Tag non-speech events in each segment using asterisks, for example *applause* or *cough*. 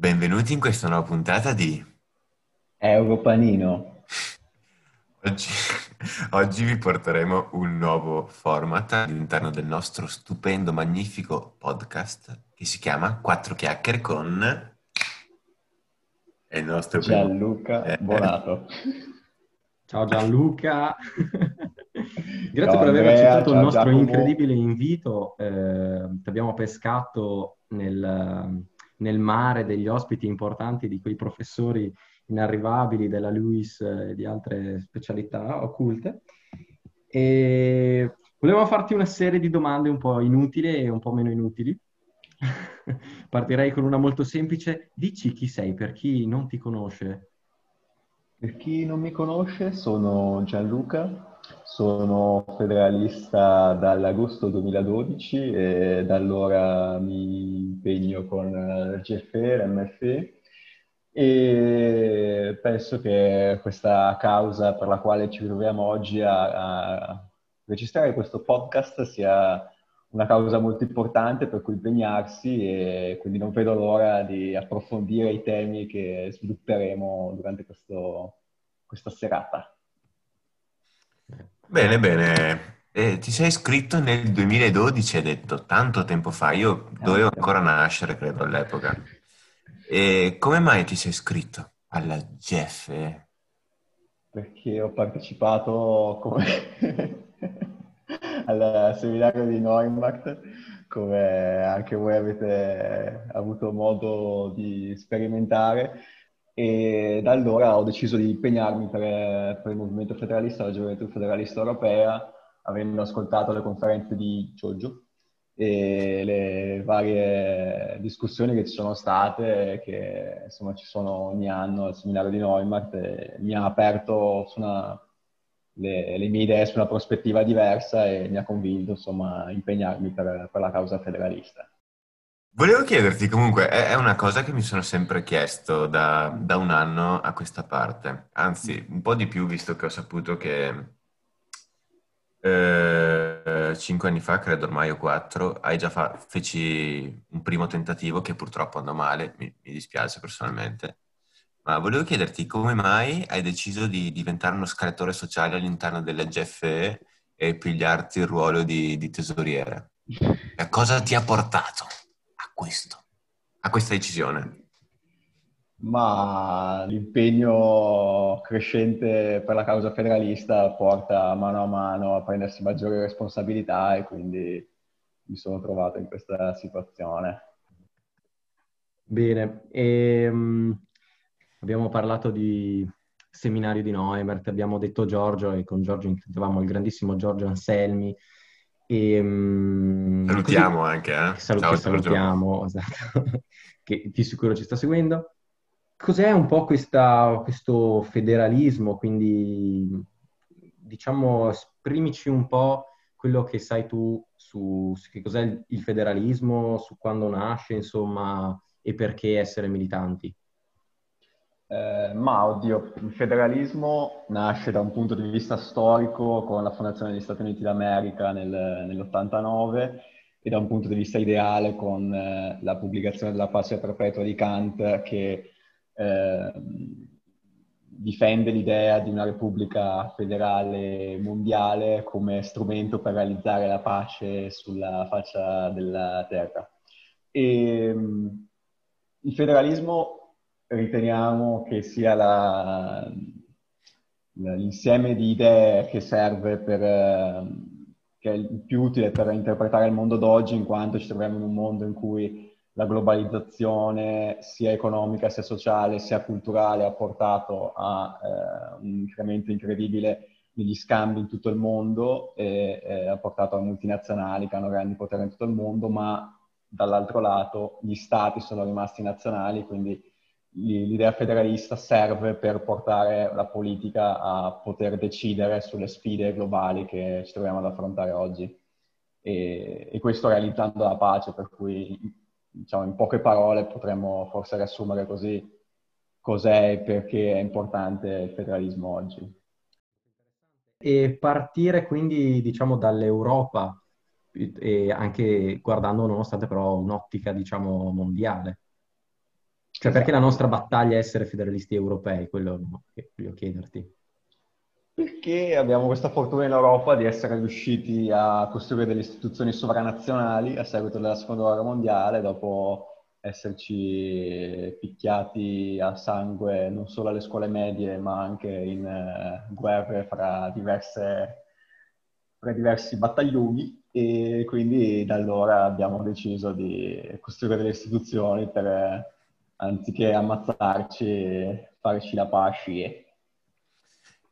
Benvenuti in questa nuova puntata di Europanino. Oggi, *laughs* oggi vi porteremo un nuovo format all'interno del nostro stupendo, magnifico podcast che si chiama Quattro chiacchiere con è il nostro primo- Gianluca Eh, Bonato. Ciao Gianluca, *laughs* grazie Ciao per aver Andrea, accettato il nostro Giacomo. incredibile invito. Eh, ti abbiamo pescato nel, nel mare degli ospiti importanti di quei professori inarrivabili della LUIS e di altre specialità occulte. E volevamo farti una serie di domande un po' inutili e un po' meno inutili. *laughs* Partirei con una molto semplice. Dici chi sei per chi non ti conosce. Per chi non mi conosce, sono Gianluca, sono federalista dall'agosto 2012 e da allora mi impegno con il GFE, l'MFE e penso che questa causa per la quale ci troviamo oggi a, a registrare questo podcast sia una causa molto importante per cui impegnarsi e quindi non vedo l'ora di approfondire i temi che svilupperemo durante questo- questa serata. Bene, bene. Eh, ti sei iscritto nel 2012, hai detto, tanto tempo fa. Io dovevo ancora nascere, credo, all'epoca. E come mai ti sei iscritto alla GEF? Perché ho partecipato come- *laughs* al seminario di Neumarkt, come anche voi avete avuto modo di sperimentare, e da allora ho deciso di impegnarmi per, per il movimento federalista, la Gioventù Federalista Europea, avendo ascoltato le conferenze di Giorgio e le varie discussioni che ci sono state, che insomma ci sono ogni anno al seminario di Neumarkt, mi ha aperto una- le, le mie idee su una prospettiva diversa e mi ha convinto insomma a impegnarmi per, per la causa federalista. Volevo chiederti comunque, è una cosa che mi sono sempre chiesto da, da un anno a questa parte, anzi un po' di più visto che ho saputo che eh, cinque anni fa, credo ormai o quattro, hai già fa- feci un primo tentativo che purtroppo andò male, mi, mi dispiace personalmente, ma volevo chiederti come mai hai deciso di diventare uno scalatore sociale all'interno della GFE e pigliarti il ruolo di, di tesoriere? E cosa ti ha portato? a questo, a questa decisione? Ma l'impegno crescente per la causa federalista porta mano a mano a prendersi maggiori responsabilità e quindi mi sono trovato in questa situazione. Bene, ehm, abbiamo parlato di seminario di Neumarkt, abbiamo detto Giorgio e con Giorgio intendevamo il grandissimo Giorgio Anselmi. E, mm, Salutiamo anche, eh? così- salu- Ciao, salutiamo, *laughs* esatto, che di sicuro ci sta seguendo. Cos'è un po' questa- questo federalismo? Quindi, diciamo, esprimici un po' quello che sai tu su, su che cos'è il federalismo, su quando nasce, insomma, e perché essere militanti. Eh, ma oddio, il federalismo nasce da un punto di vista storico con la fondazione degli Stati Uniti d'America nel- nell'89 e da un punto di vista ideale con eh, la pubblicazione della pace perpetua di Kant che eh, difende l'idea di una repubblica federale mondiale come strumento per realizzare la pace sulla faccia della terra. E, mh, il federalismo riteniamo che sia la- l'insieme di idee che serve per, eh, che è il più utile per interpretare il mondo d'oggi, in quanto ci troviamo in un mondo in cui la globalizzazione sia economica, sia sociale, sia culturale ha portato a eh, un incremento incredibile negli scambi in tutto il mondo e eh, ha portato a multinazionali che hanno grandi poteri in tutto il mondo, ma dall'altro lato gli stati sono rimasti nazionali, quindi l'idea federalista serve per portare la politica a poter decidere sulle sfide globali che ci troviamo ad affrontare oggi. E, e questo realizzando la pace, per cui diciamo, in poche parole potremmo forse riassumere così cos'è e perché è importante il federalismo oggi. E partire quindi, diciamo, dall'Europa e anche guardando, nonostante però un'ottica, diciamo, mondiale. Cioè, perché la nostra battaglia è essere federalisti europei? Quello che voglio chiederti. Perché abbiamo questa fortuna in Europa di essere riusciti a costruire delle istituzioni sovranazionali a seguito della seconda guerra mondiale, dopo esserci picchiati a sangue non solo alle scuole medie, ma anche in uh, guerre fra, diverse, fra diversi battaglioni e quindi da allora abbiamo deciso di costruire delle istituzioni per anziché ammazzarci, farci la pace.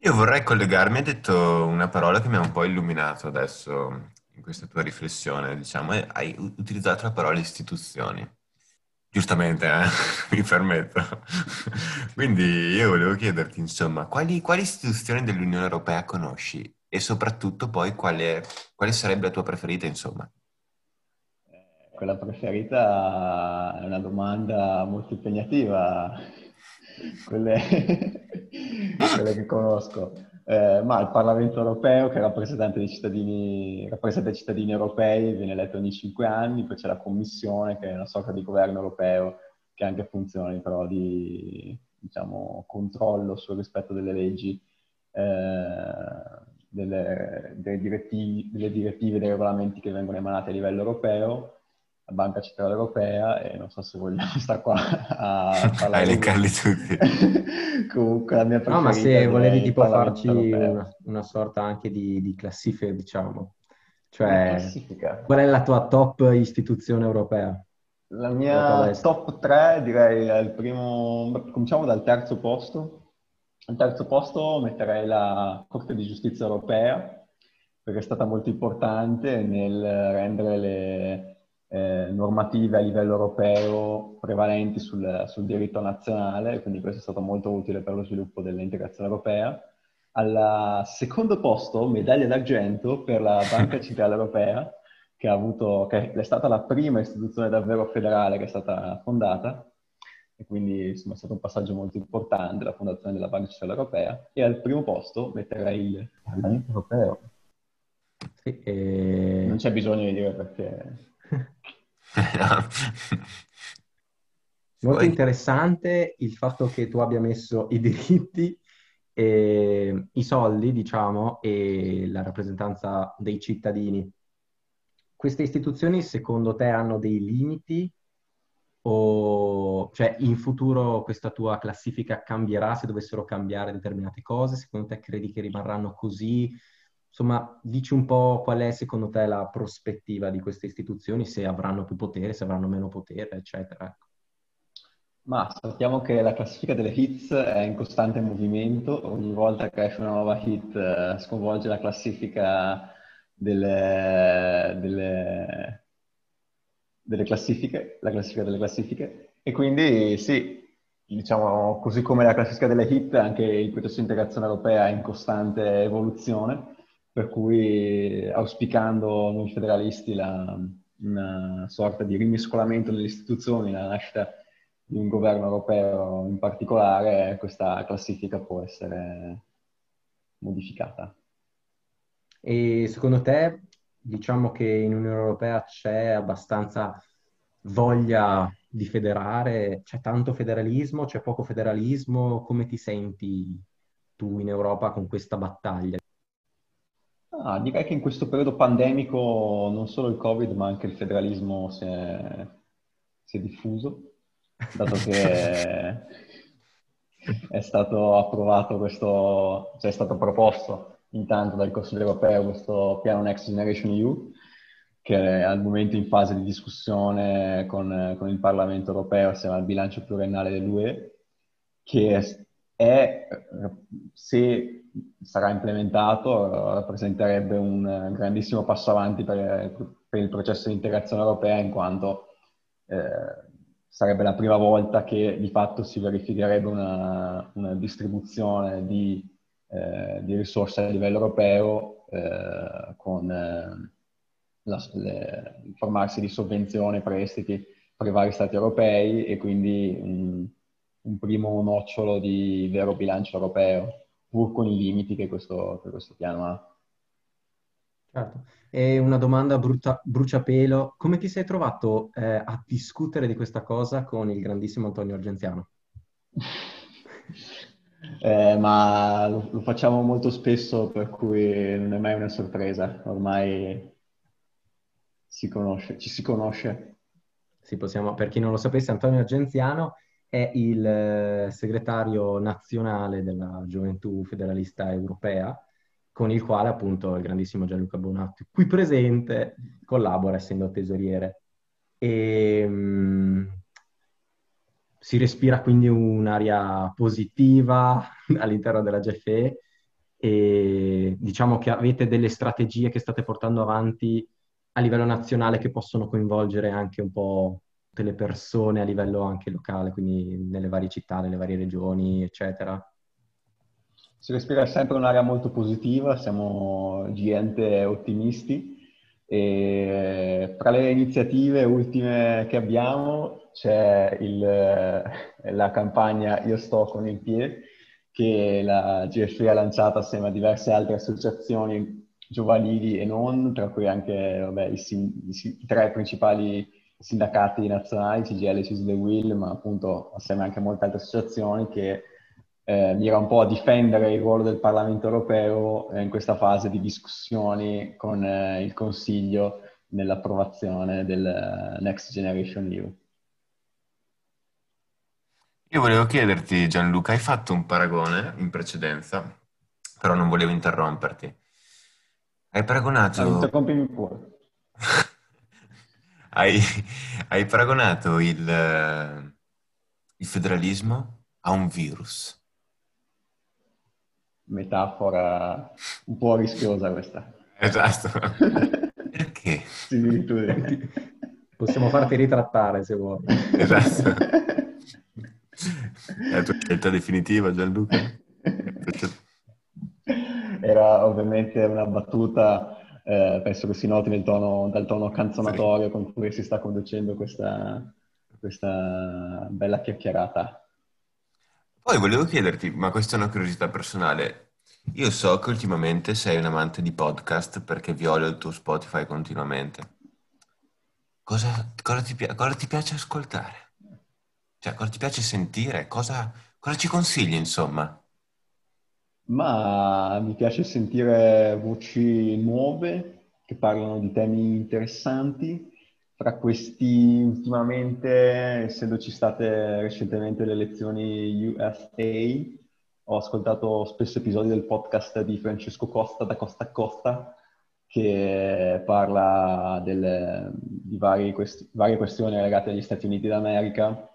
Io vorrei collegarmi, hai detto una parola che mi ha un po' illuminato adesso in questa tua riflessione, diciamo, hai utilizzato la parola istituzioni. Giustamente, eh? *laughs* mi permetto. *laughs* Quindi io volevo chiederti, insomma, quali, quali istituzioni dell'Unione Europea conosci e soprattutto poi quale, quale sarebbe la tua preferita, insomma? Quella preferita è una domanda molto impegnativa, *laughs* quelle, *laughs* quelle che conosco. Eh, ma il Parlamento europeo, che è rappresentante dei cittadini, rappresenta i cittadini europei, viene eletto ogni cinque anni, poi c'è la Commissione, che è una sorta di governo europeo, che ha anche funzioni però di diciamo, controllo sul rispetto delle leggi, eh, delle, delle, direttive, delle direttive dei regolamenti che vengono emanati a livello europeo la Banca Centrale Europea e non so se vogliamo *laughs* stare qua a *laughs* parlare. A elencarli *laughs* tutti. Comunque la mia preferita No, ma se volevi tipo farci una, una, sorta anche di, di classifica, diciamo. Cioè, qual è la tua top istituzione europea? La mia top 3 direi il primo, cominciamo dal terzo posto. Al terzo posto metterei la Corte di Giustizia Europea, perché è stata molto importante nel rendere le eh, normative a livello europeo prevalenti sul, sul, diritto nazionale, quindi questo è stato molto utile per lo sviluppo dell'integrazione europea. Al secondo posto, medaglia d'argento per la Banca *laughs* Centrale Europea, che, avuto, che è stata la prima istituzione davvero federale che è stata fondata, e quindi insomma, è stato un passaggio molto importante la fondazione della Banca Centrale Europea. E al primo posto metterei il Parlamento Europeo. Sì, e... Non c'è bisogno di dire perché *laughs* Molto interessante il fatto che tu abbia messo i diritti, e, i soldi, diciamo, e la rappresentanza dei cittadini. Queste istituzioni, secondo te, hanno dei limiti? O, cioè, in futuro questa tua classifica cambierà se dovessero cambiare determinate cose? Secondo te credi che rimarranno così? Insomma, dici un po' qual è secondo te la prospettiva di queste istituzioni, se avranno più potere, se avranno meno potere, eccetera. Ecco. Ma sappiamo che la classifica delle hits è in costante movimento, ogni volta che esce una nuova hit eh, sconvolge la classifica delle, delle, delle classifiche, la classifica delle classifiche, e quindi sì, diciamo, così come la classifica delle hit, anche il processo di integrazione europea è in costante evoluzione per cui auspicando noi federalisti la, una sorta di rimescolamento delle istituzioni, la nascita di un governo europeo in particolare, questa classifica può essere modificata. E secondo te, diciamo che in Unione Europea c'è abbastanza voglia di federare, c'è tanto federalismo, c'è poco federalismo, come ti senti tu in Europa con questa battaglia? Ah, direi che in questo periodo pandemico non solo il Covid, ma anche il federalismo si è, si è diffuso, dato che *laughs* è stato approvato questo, cioè è stato proposto intanto dal Consiglio europeo questo piano Next Generation EU, che è al momento in fase di discussione con, con il Parlamento europeo assieme al bilancio pluriennale dell'UE, che è, se sarà implementato, rappresenterebbe un grandissimo passo avanti per, per il processo di integrazione europea, in quanto eh, sarebbe la prima volta che di fatto si verificherebbe una, una distribuzione di, eh, di, risorse a livello europeo eh, con eh, la, le, il formarsi di sovvenzioni, prestiti per i vari stati europei e quindi un, un primo nocciolo di vero bilancio europeo pur con i limiti che questo, che questo piano ha. Certo. E una domanda brutta, bruciapelo, come ti sei trovato eh, a discutere di questa cosa con il grandissimo Antonio Argenziano? *laughs* Eh, ma lo, lo, facciamo molto spesso, per cui non è mai una sorpresa. Ormai si conosce, ci si conosce. Sì, possiamo, per chi non lo sapesse, Antonio Argenziano è il eh, segretario nazionale della Gioventù Federalista Europea, con il quale appunto il grandissimo Gianluca Bonatti, qui presente, collabora essendo tesoriere. E, mh, mm, si respira quindi un'aria positiva *laughs* all'interno della GFE e diciamo che avete delle strategie che state portando avanti a livello nazionale che possono coinvolgere anche un po' tutte le persone a livello anche locale, quindi nelle varie città, nelle varie regioni, eccetera. Si respira sempre un'aria molto positiva, siamo gente ottimisti e fra le iniziative ultime che abbiamo c'è il, la campagna Io sto con il piede che la GFE ha lanciato assieme a diverse altre associazioni giovanili e non, tra cui anche vabbè, i, i, i, tre principali sindacati nazionali, CGL, CISL e WIL, ma appunto assieme anche a molte altre associazioni che eh, mira un po' a difendere il ruolo del Parlamento europeo eh, in questa fase di discussioni con eh, il Consiglio nell'approvazione del eh, Next Generation EU. Io volevo chiederti, Gianluca, hai fatto un paragone in precedenza, però non volevo interromperti. Hai paragonato... Non interrompimi pure. *laughs* hai, *laughs* hai paragonato il, il federalismo a un virus metafora un po' rischiosa questa. Esatto. *laughs* Perché? Similitudini. Possiamo farti ritrattare se vuoi. Esatto. *laughs* È la tua scelta definitiva, Gianluca? Era ovviamente una battuta, eh, penso che si noti tono, dal tono canzonatorio sì. con cui si sta conducendo questa, questa bella chiacchierata. Poi volevo chiederti, ma questa è una curiosità personale. Io so che ultimamente sei un amante di podcast perché viola il tuo Spotify continuamente. Cosa, cosa, ti, cosa ti, piace ascoltare? Cioè, cosa ti piace sentire? Cosa, cosa ci consigli, insomma? Ma mi piace sentire voci nuove che parlano di temi interessanti. Fra questi, ultimamente, essendoci state recentemente le elezioni USA, ho ascoltato spesso episodi del podcast di Francesco Costa da Costa a Costa, che parla delle, di varie, quest- varie questioni legate agli Stati Uniti d'America,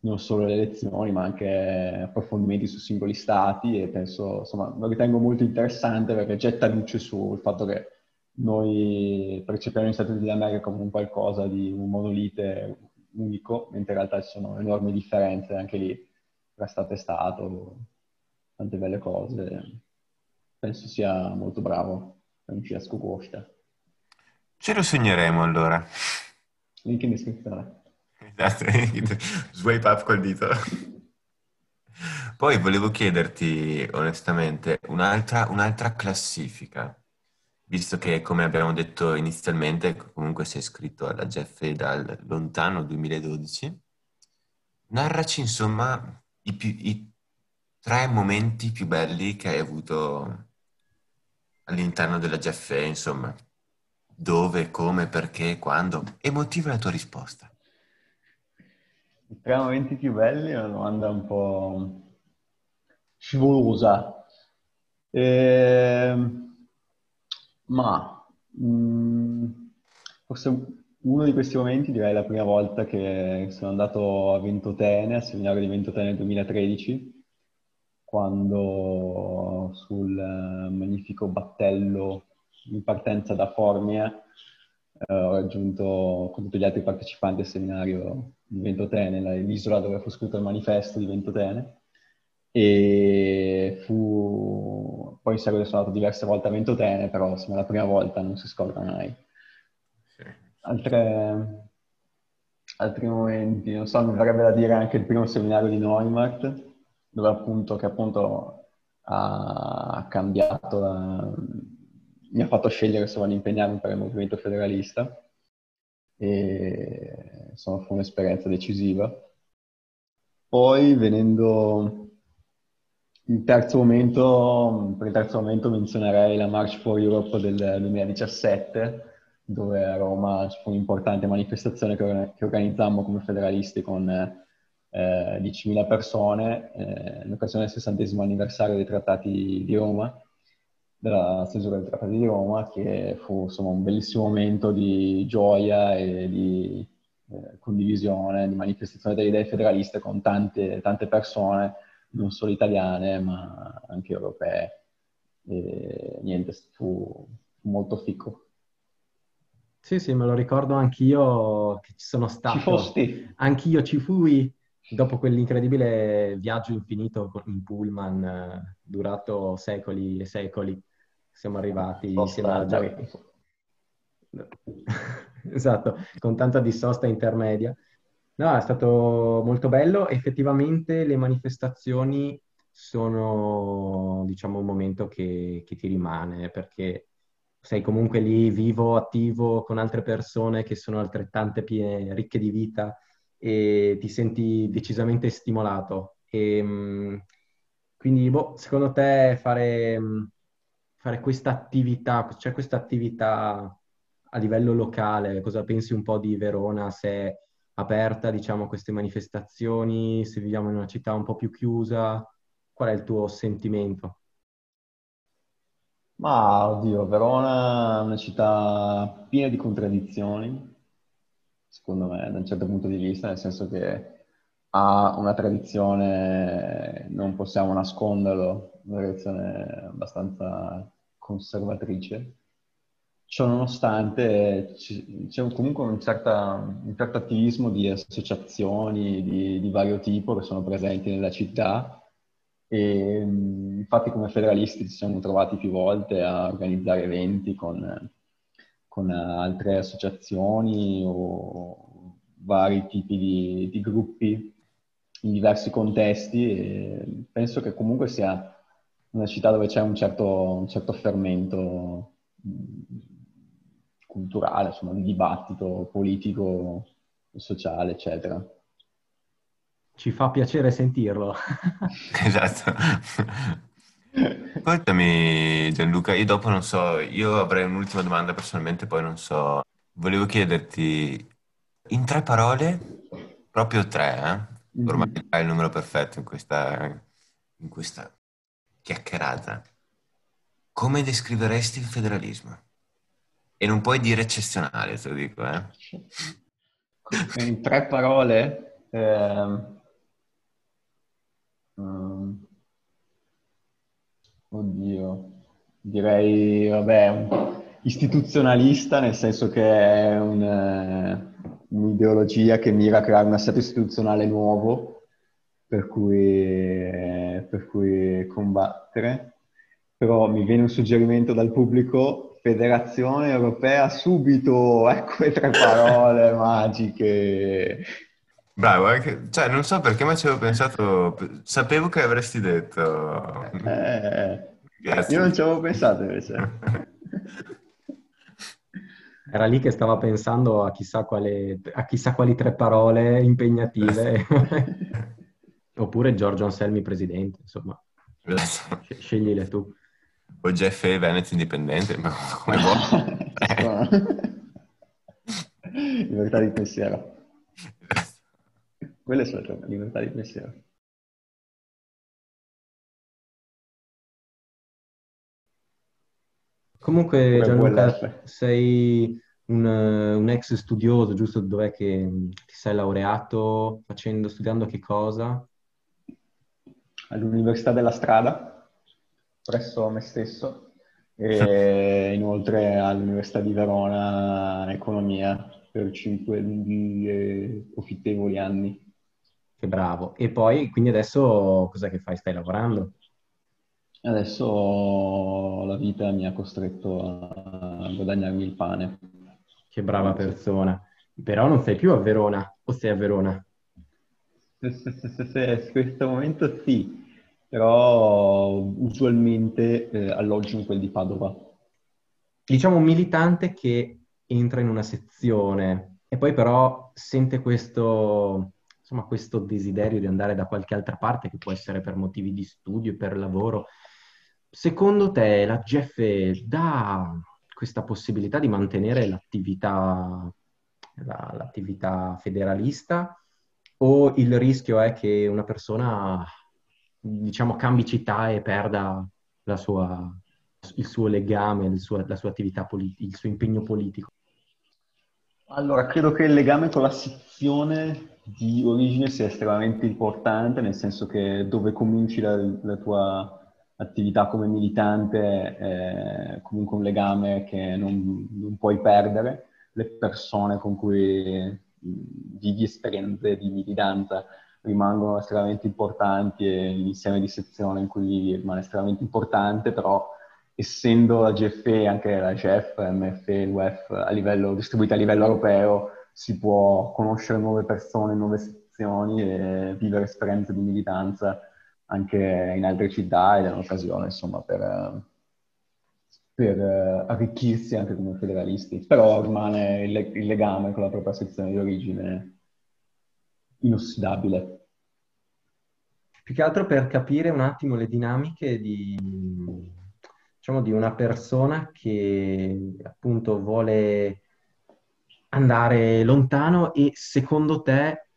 non solo le elezioni, ma anche approfondimenti su singoli stati e penso, insomma, lo ritengo molto interessante perché getta luce sul fatto che noi percepiamo gli Stati Uniti d'America come un qualcosa di un monolite unico, mentre in realtà ci sono enormi differenze anche lì tra Stato e Stato, tante belle cose. Penso sia molto bravo Francesco Costa. Ce lo segneremo allora. Link in descrizione. *laughs* Esatto, *laughs* swipe up col dito. Poi volevo chiederti onestamente un'altra, un'altra classifica Visto che, come abbiamo detto inizialmente, comunque sei iscritto alla GFE dal lontano 2012, narraci insomma i, più, i tre momenti più belli che hai avuto all'interno della GFE, insomma. Dove, come, perché, quando e motiva la tua risposta. I tre momenti più belli è una domanda un po' scivolosa. Ehm ma mh, mm, forse uno di questi momenti direi la prima volta che sono andato a Ventotene, al seminario di Ventotene nel 2013, quando sul eh, magnifico battello in partenza da Formia eh, ho raggiunto con tutti gli altri partecipanti al seminario di Ventotene, l'isola dove fu scritto il manifesto di Ventotene e fu... poi in seguito sono andato diverse volte a Ventotene, però insomma la prima volta non si scorda mai. Altre... Altri momenti, non so, mi verrebbe da dire anche il primo seminario di Neumarkt, dove appunto, che appunto ha cambiato la, mi ha fatto scegliere se voglio impegnarmi per il movimento federalista e insomma fu un'esperienza decisiva. Poi venendo in terzo momento, per il terzo momento menzionerei la March for Europe del 2017, dove a Roma fu un'importante manifestazione che, che organizzammo come federalisti con eh, 10.000 persone eh, in occasione del sessantesimo anniversario dei trattati di Roma, della stesura dei trattati di Roma, che fu insomma un bellissimo momento di gioia e di eh, condivisione, di manifestazione delle idee federaliste con tante, tante persone, non solo italiane, ma anche europee. E niente, fu, fu molto fico. Sì, sì, me lo ricordo anch'io che ci sono stato. Ci fosti? Anch'io ci fui dopo quell'incredibile viaggio infinito in pullman eh, durato secoli e secoli. Siamo arrivati insieme alla Giappone. *laughs* esatto, con tanta dissosta intermedia. No, è stato molto bello. Effettivamente le manifestazioni sono, diciamo, un momento che, che ti rimane perché sei comunque lì vivo, attivo con altre persone che sono altrettante piene, ricche di vita e ti senti decisamente stimolato. E, ehm, quindi, boh, secondo te fare, fare questa attività, cioè questa attività a livello locale, cosa pensi un po' di Verona, se è aperta, diciamo, a queste manifestazioni, se viviamo in una città un po' più chiusa, qual è il tuo sentimento? Ma oddio, Verona è una città piena di contraddizioni, secondo me, da un certo punto di vista, nel senso che ha una tradizione, non possiamo nasconderlo, una tradizione abbastanza conservatrice. Ciò nonostante c'è comunque un, certa, un, certo attivismo di associazioni di, di vario tipo che sono presenti nella città e infatti come federalisti ci siamo trovati più volte a organizzare eventi con, con altre associazioni o vari tipi di, di gruppi in diversi contesti e penso che comunque sia una città dove c'è un certo, un certo fermento culturale, insomma, di dibattito politico, sociale, eccetera. Ci fa piacere sentirlo. *laughs* esatto. Ascoltami Gianluca, io dopo non so, io avrei un'ultima domanda personalmente, poi non so. Volevo chiederti in tre parole, proprio tre, eh? ormai mm-hmm. hai il numero perfetto in questa, in questa chiacchierata. Come descriveresti il federalismo? E non puoi dire eccezionale, te lo dico, eh? In tre parole? Eh... oddio, direi, vabbè, istituzionalista, nel senso che è un, eh, un'ideologia che mira a creare un assetto istituzionale nuovo per cui, per cui combattere. Però mi viene un suggerimento dal pubblico, Federazione Europea subito, *laughs* ecco le tre parole magiche. Bravo, eh, cioè non so perché ma ci avevo pensato, sapevo che avresti detto. Eh, io non ci avevo pensato invece. *laughs* Era lì che stava pensando a chissà, quale, a chissà quali tre parole impegnative. *laughs* Oppure Giorgio Anselmi presidente, insomma. Esatto. Sceglile tu. O Jeff E. Veneto indipendente, ma come vuoi. *laughs* Libertà di pensiero. Quella è la tua libertà di pensiero. Comunque, Gianluca, sei un, un, ex studioso, giusto? Dov'è che ti sei laureato facendo, studiando che cosa? All'Università della Strada, presso me stesso, e *laughs* inoltre all'Università di Verona Economia per cinque lunghi e profittevoli anni. Che bravo. E poi, quindi adesso cos'è che fai? Stai lavorando? Adesso la vita mi ha costretto a guadagnarmi il pane. Che brava persona. Però non sei più a Verona, o sei a Verona? In questo momento sì, però usualmente eh, alloggio in quel di Padova. diciamo un militante che entra in una sezione e poi però sente questo, insomma, questo desiderio di andare da qualche altra parte, che può essere per motivi di studio, per lavoro. Secondo te la GF dà questa possibilità di mantenere l'attività, la, l'attività federalista o il rischio è che una persona, diciamo, cambi città e perda sua, il suo legame, il suo, la sua attività politica, il suo impegno politico? Allora, credo che il legame con la sezione di origine sia estremamente importante, nel senso che dove cominci la, la tua attività come militante è comunque un legame che non, non puoi perdere. Le persone con cui vivi esperienze di militanza rimangono estremamente importanti e l'insieme di sezione in cui vivi rimane estremamente importante, però essendo la GFE, anche la GEF, MFE, l'UEF a livello, distribuita a livello europeo, si può conoscere nuove persone, nuove sezioni e vivere esperienze di militanza anche in altre città ed è un'occasione, insomma, per, per arricchirsi anche come federalisti. Però rimane il, il legame con la propria sezione di origine inossidabile. Più che altro per capire un attimo le dinamiche di, diciamo, di una persona che appunto vuole andare lontano e secondo te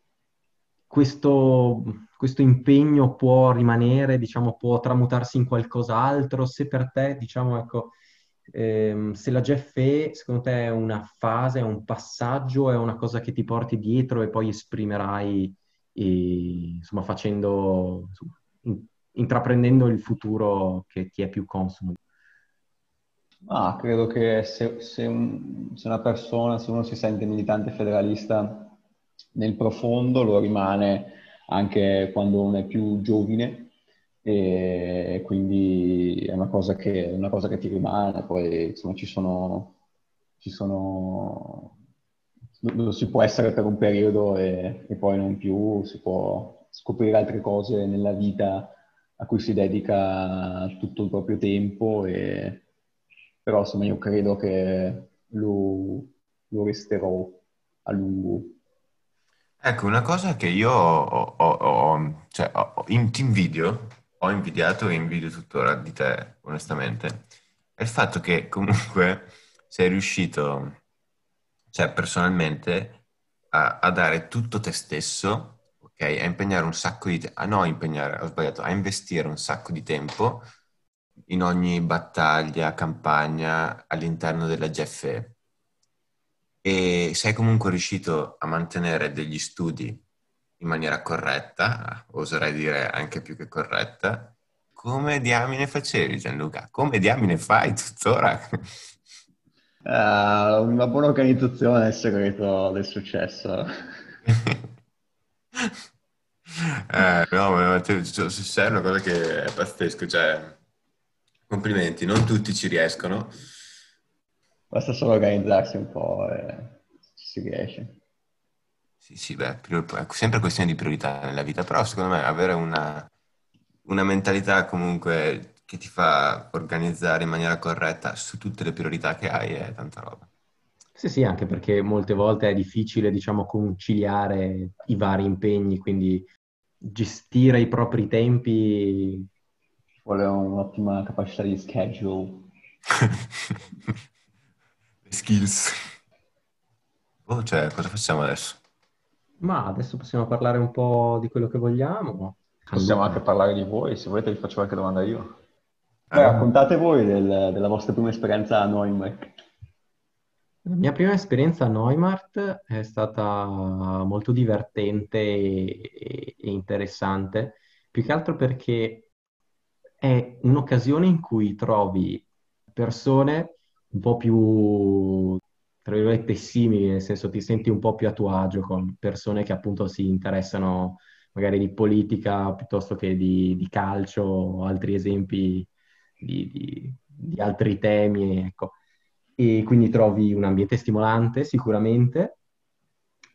questo, questo impegno può rimanere, diciamo, può tramutarsi in qualcos'altro? Se per te, diciamo, ecco, ehm, se la GFE secondo te è una fase, è un passaggio, è una cosa che ti porti dietro e poi esprimerai, e, insomma, facendo, insomma, in, intraprendendo il futuro che ti è più consono? Ah, credo che se, se, un, se, una persona, se uno si sente militante federalista nel profondo, lo rimane anche quando uno è più giovane e quindi è una cosa che, una cosa che ti rimane. Poi insomma ci sono, ci sono lo si può essere per un periodo e, e, poi non più, si può scoprire altre cose nella vita a cui si dedica tutto il proprio tempo e, però insomma io credo che lo, lo resterò a lungo. Ecco, una cosa che io ho, ho, ho, cioè, ho in, ti invidio, ho invidiato e invidio tuttora di te, onestamente, è il fatto che comunque sei riuscito, cioè personalmente, a, a dare tutto te stesso, ok? A impegnare un sacco di tempo, ah no, impegnare, ho sbagliato, a investire un sacco di tempo in ogni battaglia, campagna all'interno della GFE. E sei comunque riuscito a mantenere degli studi in maniera corretta, oserei dire anche più che corretta. Come diamine facevi Gianluca? Come diamine fai tuttora? Uh, *laughs* una buona organizzazione è il segreto del successo. *laughs* eh, no, ma cioè, sei una cosa che è pazzesco, cioè Complimenti, non tutti ci riescono. Basta solo organizzarsi un po' e si riesce. Sì, sì, beh, è sempre questione di priorità nella vita, però secondo me avere una, una mentalità comunque che ti fa organizzare in maniera corretta su tutte le priorità che hai è tanta roba. Sì, sì, anche perché molte volte è difficile, diciamo, conciliare i vari impegni, quindi gestire i propri tempi vuole un'ottima capacità di schedule. *laughs* Le skills. Oh, cioè, cosa facciamo adesso? Ma adesso possiamo parlare un po' di quello che vogliamo. Possiamo anche parlare di voi, se volete vi faccio qualche domanda io. Beh, raccontate voi del, della vostra prima esperienza a Neumarkt. La mia prima esperienza a Neumarkt è stata molto divertente e, e interessante, più che altro perché è un'occasione in cui trovi persone un po' più, tra virgolette, simili, nel senso ti senti un po' più a tuo agio con persone che appunto si interessano magari di politica piuttosto che di, di calcio o altri esempi di, di, di altri temi, ecco. E quindi trovi un ambiente stimolante sicuramente,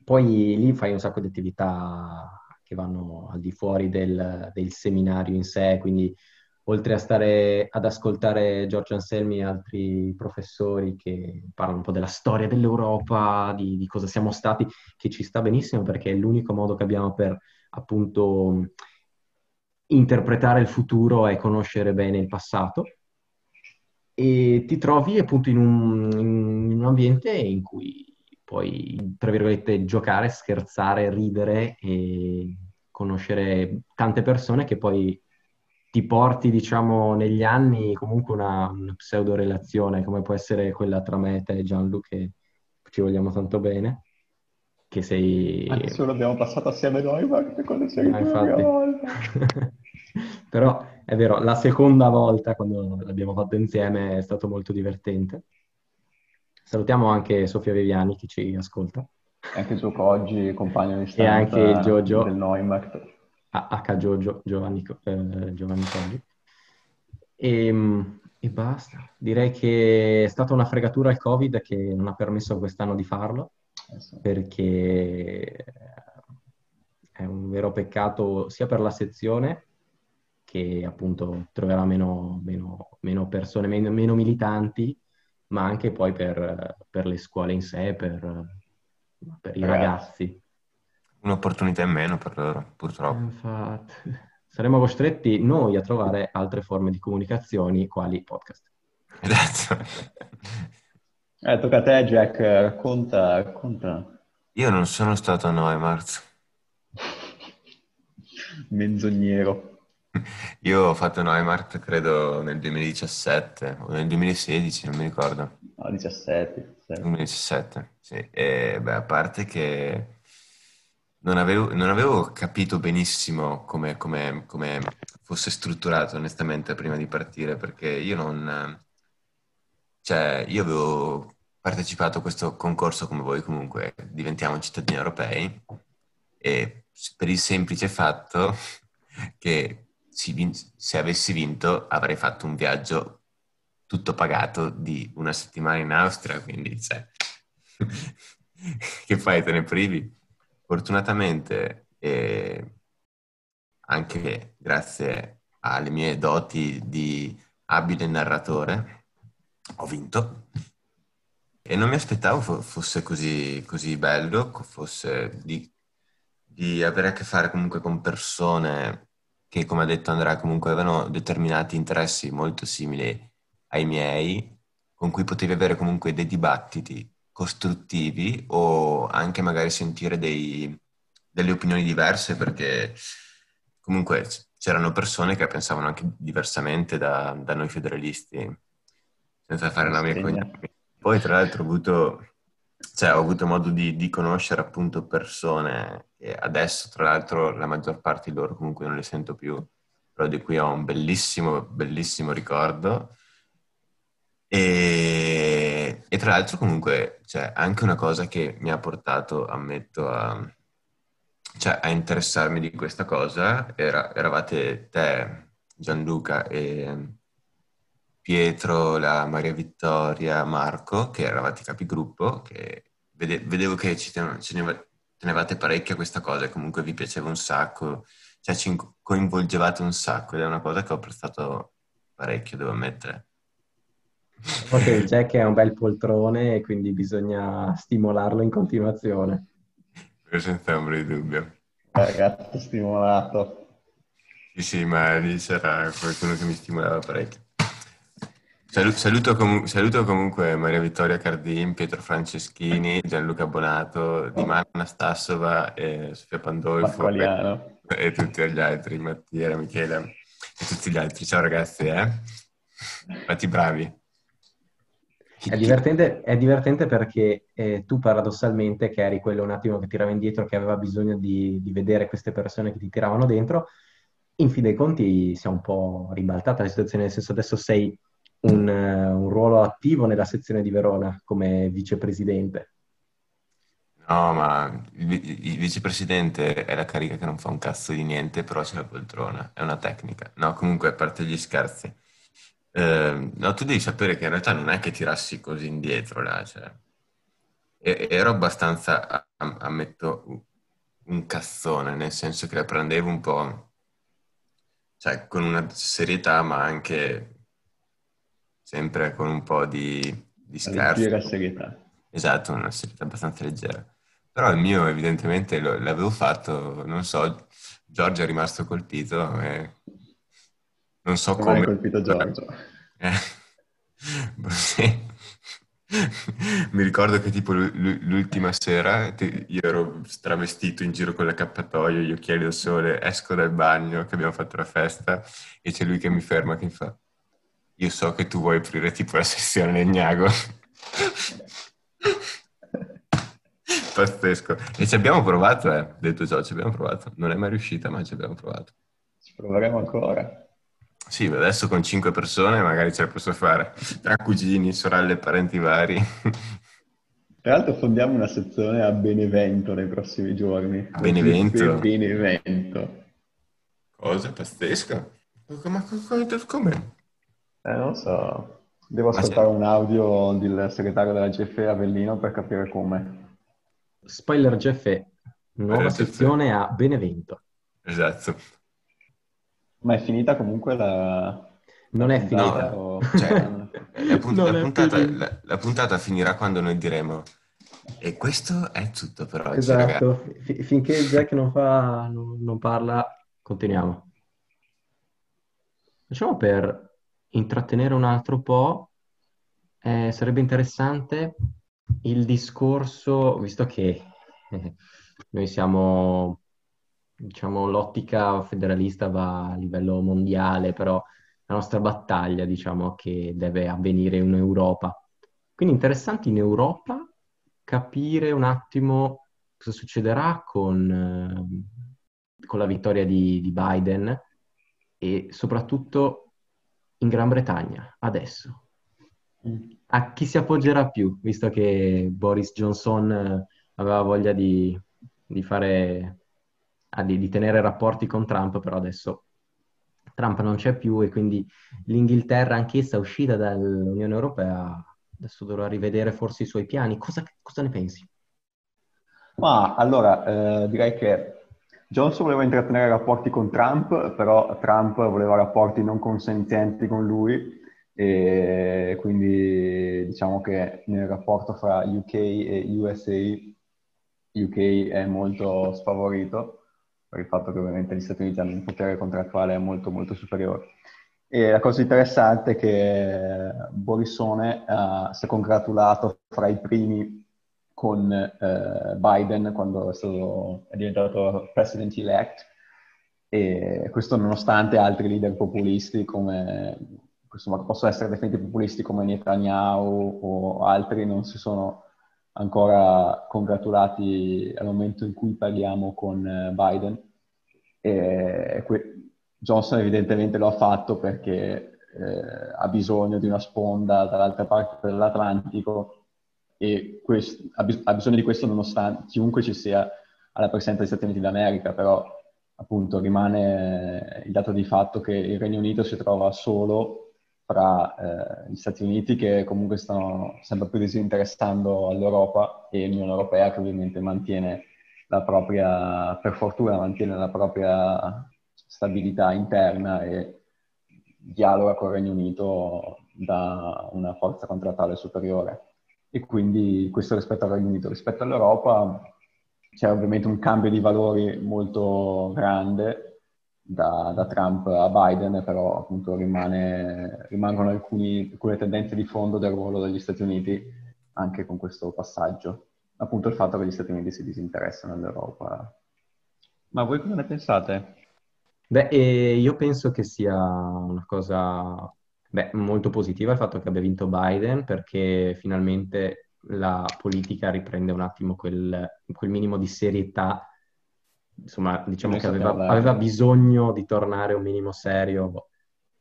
poi lì fai un sacco di attività che vanno al di fuori del, del seminario in sé, quindi oltre a stare ad ascoltare Giorgio Anselmi e altri professori che parlano un po' della storia dell'Europa, di, di cosa siamo stati, che ci sta benissimo perché è l'unico modo che abbiamo per appunto interpretare il futuro e conoscere bene il passato. E ti trovi appunto in un, in un ambiente in cui puoi, tra virgolette, giocare, scherzare, ridere e conoscere tante persone che poi ti porti, diciamo, negli anni comunque una, una pseudo relazione, come può essere quella tra me e te, Gianlu, che ci vogliamo tanto bene. Che sei... Anche se l'abbiamo passato assieme noi, ma quando sei ah, prima volta. *laughs* Però è vero, la seconda volta, quando l'abbiamo fatto insieme, è stato molto divertente. Salutiamo anche Sofia Viviani che ci ascolta. E anche Gioco oggi, compagno di stanza e anche Giorgio. del Neumarkt. H. Giorgio Giovanni, eh, Giovanni Coggi. E, ehm, e, basta. Direi che è stata una fregatura il Covid che non ha permesso quest'anno di farlo, eh perché è un vero peccato sia per la sezione che appunto troverà meno, meno, meno persone, meno, meno, militanti, ma anche poi per, per le scuole in sé, per, per i ragazzi un'opportunità in meno per loro, purtroppo. Infatti, saremo costretti noi a trovare altre forme di comunicazioni, quali podcast. Esatto. *laughs* Eh, tocca a te, Jack, racconta, racconta. Io non sono stato a Neumarkt. *laughs* Menzognero. *laughs* Io ho fatto Neumarkt credo nel 2017 o nel 2016, non mi ricordo. No, 17. 2017, sì. E beh, a parte che non avevo, non avevo capito benissimo come, come, come, fosse strutturato onestamente prima di partire, perché io non... Cioè, io avevo partecipato a questo concorso come voi comunque, diventiamo cittadini europei, e per il semplice fatto *laughs* che se avessi vinto avrei fatto un viaggio tutto pagato di una settimana in Austria, quindi cioè, *laughs* che fai, te ne privi? Fortunatamente, eh, anche grazie alle mie doti di abile narratore, ho vinto. E non mi aspettavo fosse così, così bello, fosse di, di avere a che fare comunque con persone che, come ha detto Andrea, comunque avevano determinati interessi molto simili ai miei, con cui potevi avere comunque dei dibattiti costruttivi o anche magari sentire dei, delle opinioni diverse perché comunque c'erano persone che pensavano anche diversamente da, da noi federalisti, senza fare nomi e cognomi. Poi tra l'altro ho avuto, cioè, ho avuto modo di, di, conoscere appunto persone che adesso tra l'altro la maggior parte di loro comunque non le sento più, però di cui ho un bellissimo, bellissimo ricordo. E e, tra l'altro comunque cioè, anche una cosa che mi ha portato, ammetto, a, cioè, a interessarmi di questa cosa, era, eravate te, Gianluca e Pietro, la Maria Vittoria, Marco, che eravate capigruppo, che vede, vedevo che ci tenevate parecchio a questa cosa e comunque vi piaceva un sacco, cioè ci coinvolgevate un sacco ed è una cosa che ho apprezzato parecchio, devo ammettere. Ok, il Jack è un bel poltrone e quindi bisogna stimolarlo in continuazione. Senza ombra di dubbio. Ragazzo stimolato. Sì, sì, ma lì c'era qualcuno che mi stimolava parecchio. Saluto, comu- saluto, comunque Maria Vittoria Cardin, Pietro Franceschini, Gianluca Bonato, Dimana Nastassova, e Sofia Pandolfo e, e, tutti gli altri, Mattia, Michele e tutti gli altri. Ciao ragazzi, eh? Fatti bravi. È divertente, è divertente perché eh, tu paradossalmente, che eri quello un attimo che tirava indietro, che aveva bisogno di, di, vedere queste persone che ti tiravano dentro, in fin dei conti si è un po' ribaltata la situazione, nel senso adesso sei un, uh, un ruolo attivo nella sezione di Verona come vicepresidente. No, ma il, il, vicepresidente è la carica che non fa un cazzo di niente, però c'è la poltrona, è una tecnica. No, comunque, a parte gli scherzi. Eh, no, tu devi sapere che in realtà non è che tirassi così indietro là, cioè. E, ero abbastanza, ammetto, un cazzone, nel senso che la prendevo un po'... cioè, con una serietà, ma anche sempre con un po' di, di. Leggera serietà. Esatto, una serietà abbastanza leggera. Però il mio evidentemente lo, l'avevo fatto, non so, Giorgio è rimasto colpito e non so come... come... colpito Giorgio. Eh, *laughs* sì. Mi ricordo che tipo l'ultima sera io ero travestito in giro con l'accappatoio, gli occhiali da sole, esco dal bagno che abbiamo fatto la festa e c'è lui che mi ferma che mi fa io so che tu vuoi aprire tipo la sessione Legnago. *laughs* Pazzesco. E ci abbiamo provato, eh, detto ciò, ci abbiamo provato. Non è mai riuscita, ma ci abbiamo provato. Ci proveremo ancora. Sì, adesso con cinque persone magari ce la posso fare, tra cugini, sorelle, parenti vari. Tra l'altro fondiamo una sezione a Benevento nei prossimi giorni. A Benevento? Benevento. Cosa? Pazzesca? Ma come? Eh, non so. Devo ascoltare un audio del segretario della GFE Avellino per capire come. Spoiler GFE, nuova sezione a Benevento. Esatto. Ma è finita comunque la... Non è finita. No, o... cioè, *laughs* la, punt- la, puntata, la, la, puntata, finirà quando noi diremo e questo è tutto per oggi, Esatto, F- finché Jack non, fa, non, non parla, continuiamo. Facciamo per intrattenere un altro po', eh, sarebbe interessante il discorso, visto che eh, *laughs* noi siamo diciamo, l'ottica federalista va a livello mondiale, però la nostra battaglia, diciamo, che deve avvenire in Europa. Quindi interessante in Europa capire un attimo cosa succederà con, eh, con la vittoria di, di Biden e soprattutto in Gran Bretagna, adesso. A chi si appoggerà più, visto che Boris Johnson eh, aveva voglia di, di fare di, di tenere rapporti con Trump, però adesso Trump non c'è più e quindi l'Inghilterra, anch'essa uscita dall'Unione Europea, adesso dovrà rivedere forse i suoi piani. Cosa, cosa ne pensi? Ma allora, eh, direi che Johnson voleva intrattenere rapporti con Trump, però Trump voleva rapporti non consenzienti con lui e quindi diciamo che nel rapporto fra UK e USA UK è molto sfavorito per il fatto che ovviamente gli Stati Uniti hanno un potere contrattuale molto molto superiore. E la cosa interessante è che Borisone uh, si è congratulato fra i primi con uh, Biden quando è, stato, è diventato president elect e questo nonostante altri leader populisti come insomma, possono essere definiti populisti come Netanyahu o altri non si sono ancora congratulati al momento in cui parliamo con eh, Biden. E Johnson evidentemente lo ha fatto perché eh, ha bisogno di una sponda dall'altra parte dell'Atlantico e questo, ha, bis- ha, bisogno di questo nonostante chiunque ci sia alla presenza degli Stati Uniti d'America, però appunto rimane il dato di fatto che il Regno Unito si trova solo fra eh, gli Stati Uniti che comunque stanno sempre più disinteressando all'Europa e l'Unione Europea che ovviamente mantiene la propria, per fortuna mantiene la propria stabilità interna e dialoga con il Regno Unito da una forza contrattuale superiore. E quindi questo rispetto al Regno Unito. Rispetto all'Europa c'è ovviamente un cambio di valori molto grande da, da, Trump a Biden, però appunto rimane, rimangono alcuni, alcune tendenze di fondo del ruolo degli Stati Uniti anche con questo passaggio. Appunto il fatto che gli Stati Uniti si disinteressano all'Europa. Ma voi cosa ne pensate? Beh, io penso che sia una cosa beh, molto positiva il fatto che abbia vinto Biden perché finalmente la politica riprende un attimo quel, quel minimo di serietà insomma, diciamo che aveva, aveva, bisogno di tornare un minimo serio,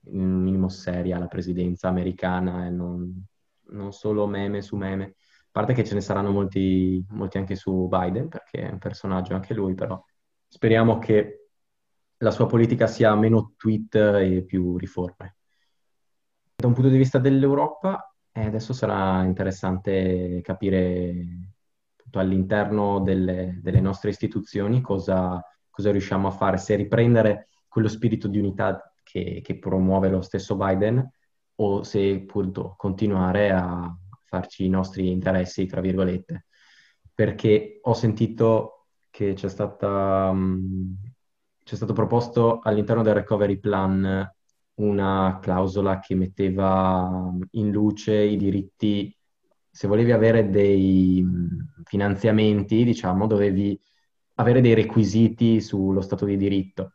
un minimo seria alla presidenza americana e non, non, solo meme su meme. A parte che ce ne saranno molti, molti anche su Biden, perché è un personaggio anche lui, però speriamo che la sua politica sia meno tweet e più riforme. Da un punto di vista dell'Europa, eh, adesso sarà interessante capire all'interno delle, delle nostre istituzioni cosa, cosa riusciamo a fare, se riprendere quello spirito di unità che, che promuove lo stesso Biden o se appunto continuare a farci i nostri interessi, tra virgolette. Perché ho sentito che c'è, stata, um, c'è stato proposto all'interno del recovery plan una clausola che metteva in luce i diritti, se volevi avere dei finanziamenti, diciamo, dovevi avere dei requisiti sullo Stato di diritto.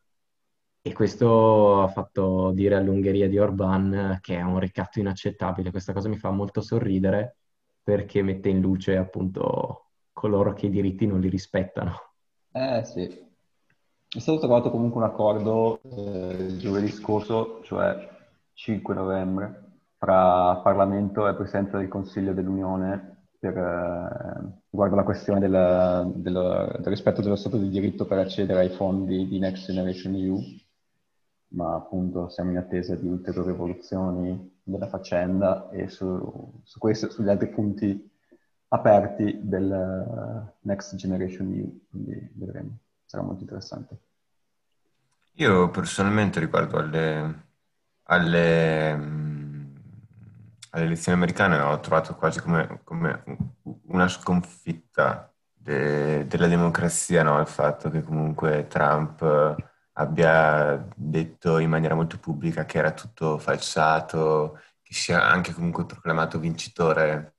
E questo ha fatto dire all'Ungheria di Orban che è un ricatto inaccettabile. Questa cosa mi fa molto sorridere perché mette in luce appunto coloro che i diritti non li rispettano. Eh sì, è stato trovato comunque un accordo eh, giovedì scorso, cioè 5 novembre, tra Parlamento e Presidenza del Consiglio dell'Unione per, eh, riguardo la questione del, del, del, rispetto dello Stato di diritto per accedere ai fondi di Next Generation EU, ma appunto siamo in attesa di ulteriori evoluzioni della faccenda e su, su questo e sugli altri punti aperti del Next Generation EU, quindi vedremo sarà molto interessante. Io personalmente riguardo alle, alle, alle elezioni americane ho trovato quasi come, come una sconfitta de, della democrazia, no? il fatto che comunque Trump abbia detto in maniera molto pubblica che era tutto falsato, che sia anche comunque proclamato vincitore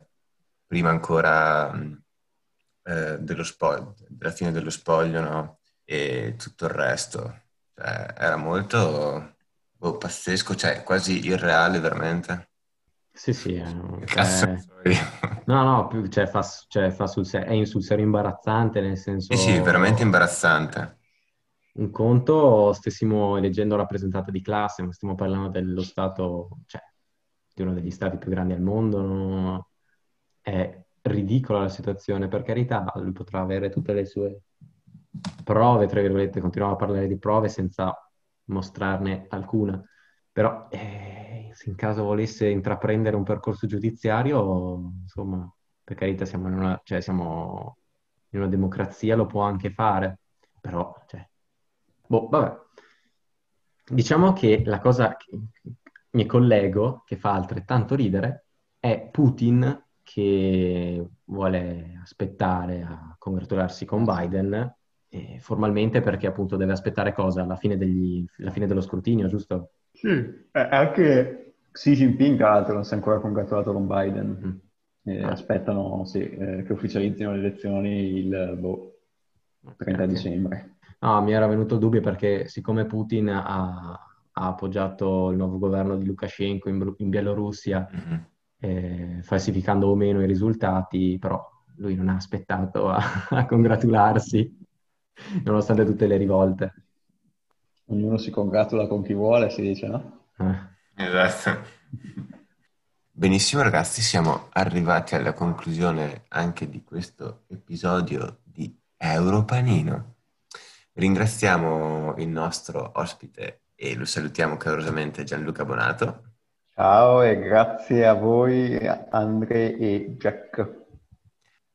prima ancora eh, dello spoglio, della fine dello spoglio, no? e tutto il resto. Cioè, era molto boh, pazzesco, cioè quasi irreale veramente. Sì, sì. Eh, eh, *laughs* no, no, più, cioè, fa, cioè, fa sul serio, è sul serio imbarazzante, nel senso... Sì, sì, veramente imbarazzante. Un conto, stessimo eleggendo rappresentante di classe, ma stiamo parlando dello Stato, cioè, di uno degli Stati più grandi al mondo, no? È ridicola la situazione, per carità, lui potrà avere tutte le sue prove, tra virgolette, continuiamo a parlare di prove senza mostrarne alcuna, però eh, in caso volesse intraprendere un percorso giudiziario, insomma, per carità siamo in una, cioè, siamo in una democrazia, lo può anche fare, però, cioè, boh, vabbè. Diciamo che la cosa che mi collego, che fa altrettanto ridere, è Putin che vuole aspettare a congratularsi con Biden eh, formalmente perché appunto deve aspettare cosa? La fine, degli, la fine dello scrutinio, giusto? Sì, eh, anche Xi Jinping tra l'altro non si è ancora congratulato con Biden. Mm. Eh, ah. Aspettano sì, eh, che ufficializzino le elezioni il boh, 30 okay. dicembre. No, mi era venuto il dubbio perché siccome Putin ha, ha appoggiato il nuovo governo di Lukashenko in, in Bielorussia, mm-hmm. eh, falsificando o meno i risultati, però lui non ha aspettato a, *laughs* a congratularsi nonostante tutte le rivolte. Ognuno si congratula con chi vuole, si dice, no? Eh. Esatto. Benissimo ragazzi, siamo arrivati alla conclusione anche di questo episodio di Europanino. Ringraziamo il nostro ospite e lo salutiamo calorosamente Gianluca Bonato. Ciao e grazie a voi Andre e Jack.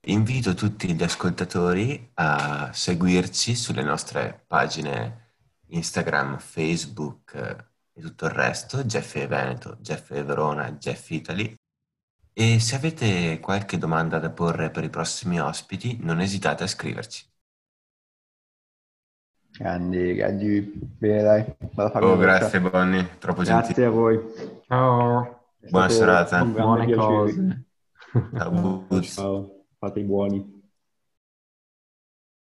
Invito tutti gli ascoltatori a seguirci sulle nostre pagine Instagram, Facebook e tutto il resto, Jeff e Veneto, Jeff e Verona, Jeff Italy. E se avete qualche domanda da porre per i prossimi ospiti, non esitate a scriverci. Grandi, grandi. Bene, dai. Oh, grazie Bonnie, troppo grazie gentile. Grazie a voi. Ciao. Buona serata. Buone cose. Ciao. Ciao. Fate i buoni.